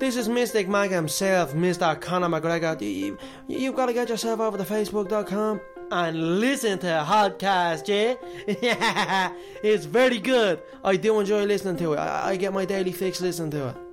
This is Mystic Mike himself, Mr. Conor McGregor. You've got to get yourself over to Facebook.com and listen to a podcast, yeah? it's very good. I do enjoy listening to it. I, I get my daily fix listening to it.